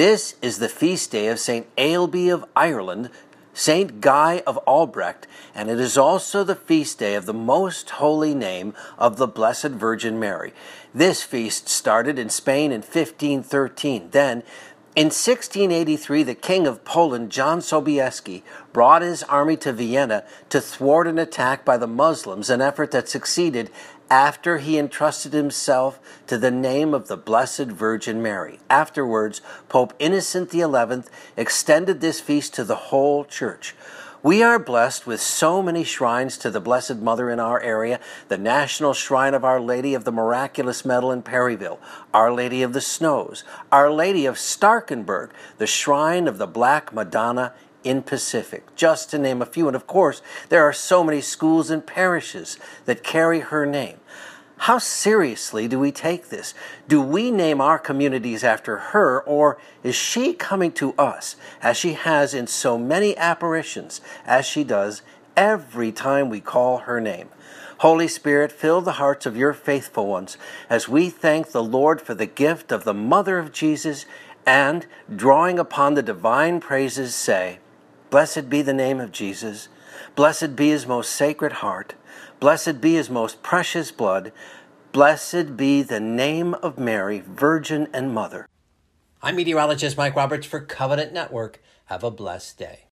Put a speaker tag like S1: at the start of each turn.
S1: This is the feast day of St. Ailbe of Ireland, St. Guy of Anderlecht, and it is also the feast day of the most holy name of the Blessed Virgin Mary. This feast started in Spain in 1513. Then, in 1683, the King of Poland, John Sobieski, brought his army to Vienna to thwart an attack by the Muslims, an effort that succeeded after he entrusted himself to the name of the Blessed Virgin Mary. Afterwards, Pope Innocent XI extended this feast to the whole church. We are blessed with so many shrines to the Blessed Mother in our area the National Shrine of Our Lady of the Miraculous Medal in Perryville, Our Lady of the Snows, Our Lady of Starkenburg, the Shrine of the Black Madonna in Pacific, just to name a few. And of course, there are so many schools and parishes that carry her name. How seriously do we take this? Do we name our communities after her, or is she coming to us as she has in so many apparitions, as she does every time we call her name? Holy Spirit, fill the hearts of your faithful ones as we thank the Lord for the gift of the Mother of Jesus and, drawing upon the divine praises, say, Blessed be the name of Jesus. Blessed be his most sacred heart. Blessed be his most precious blood. Blessed be the name of Mary, Virgin and Mother. I'm meteorologist Mike Roberts for Covenant Network. Have a blessed day.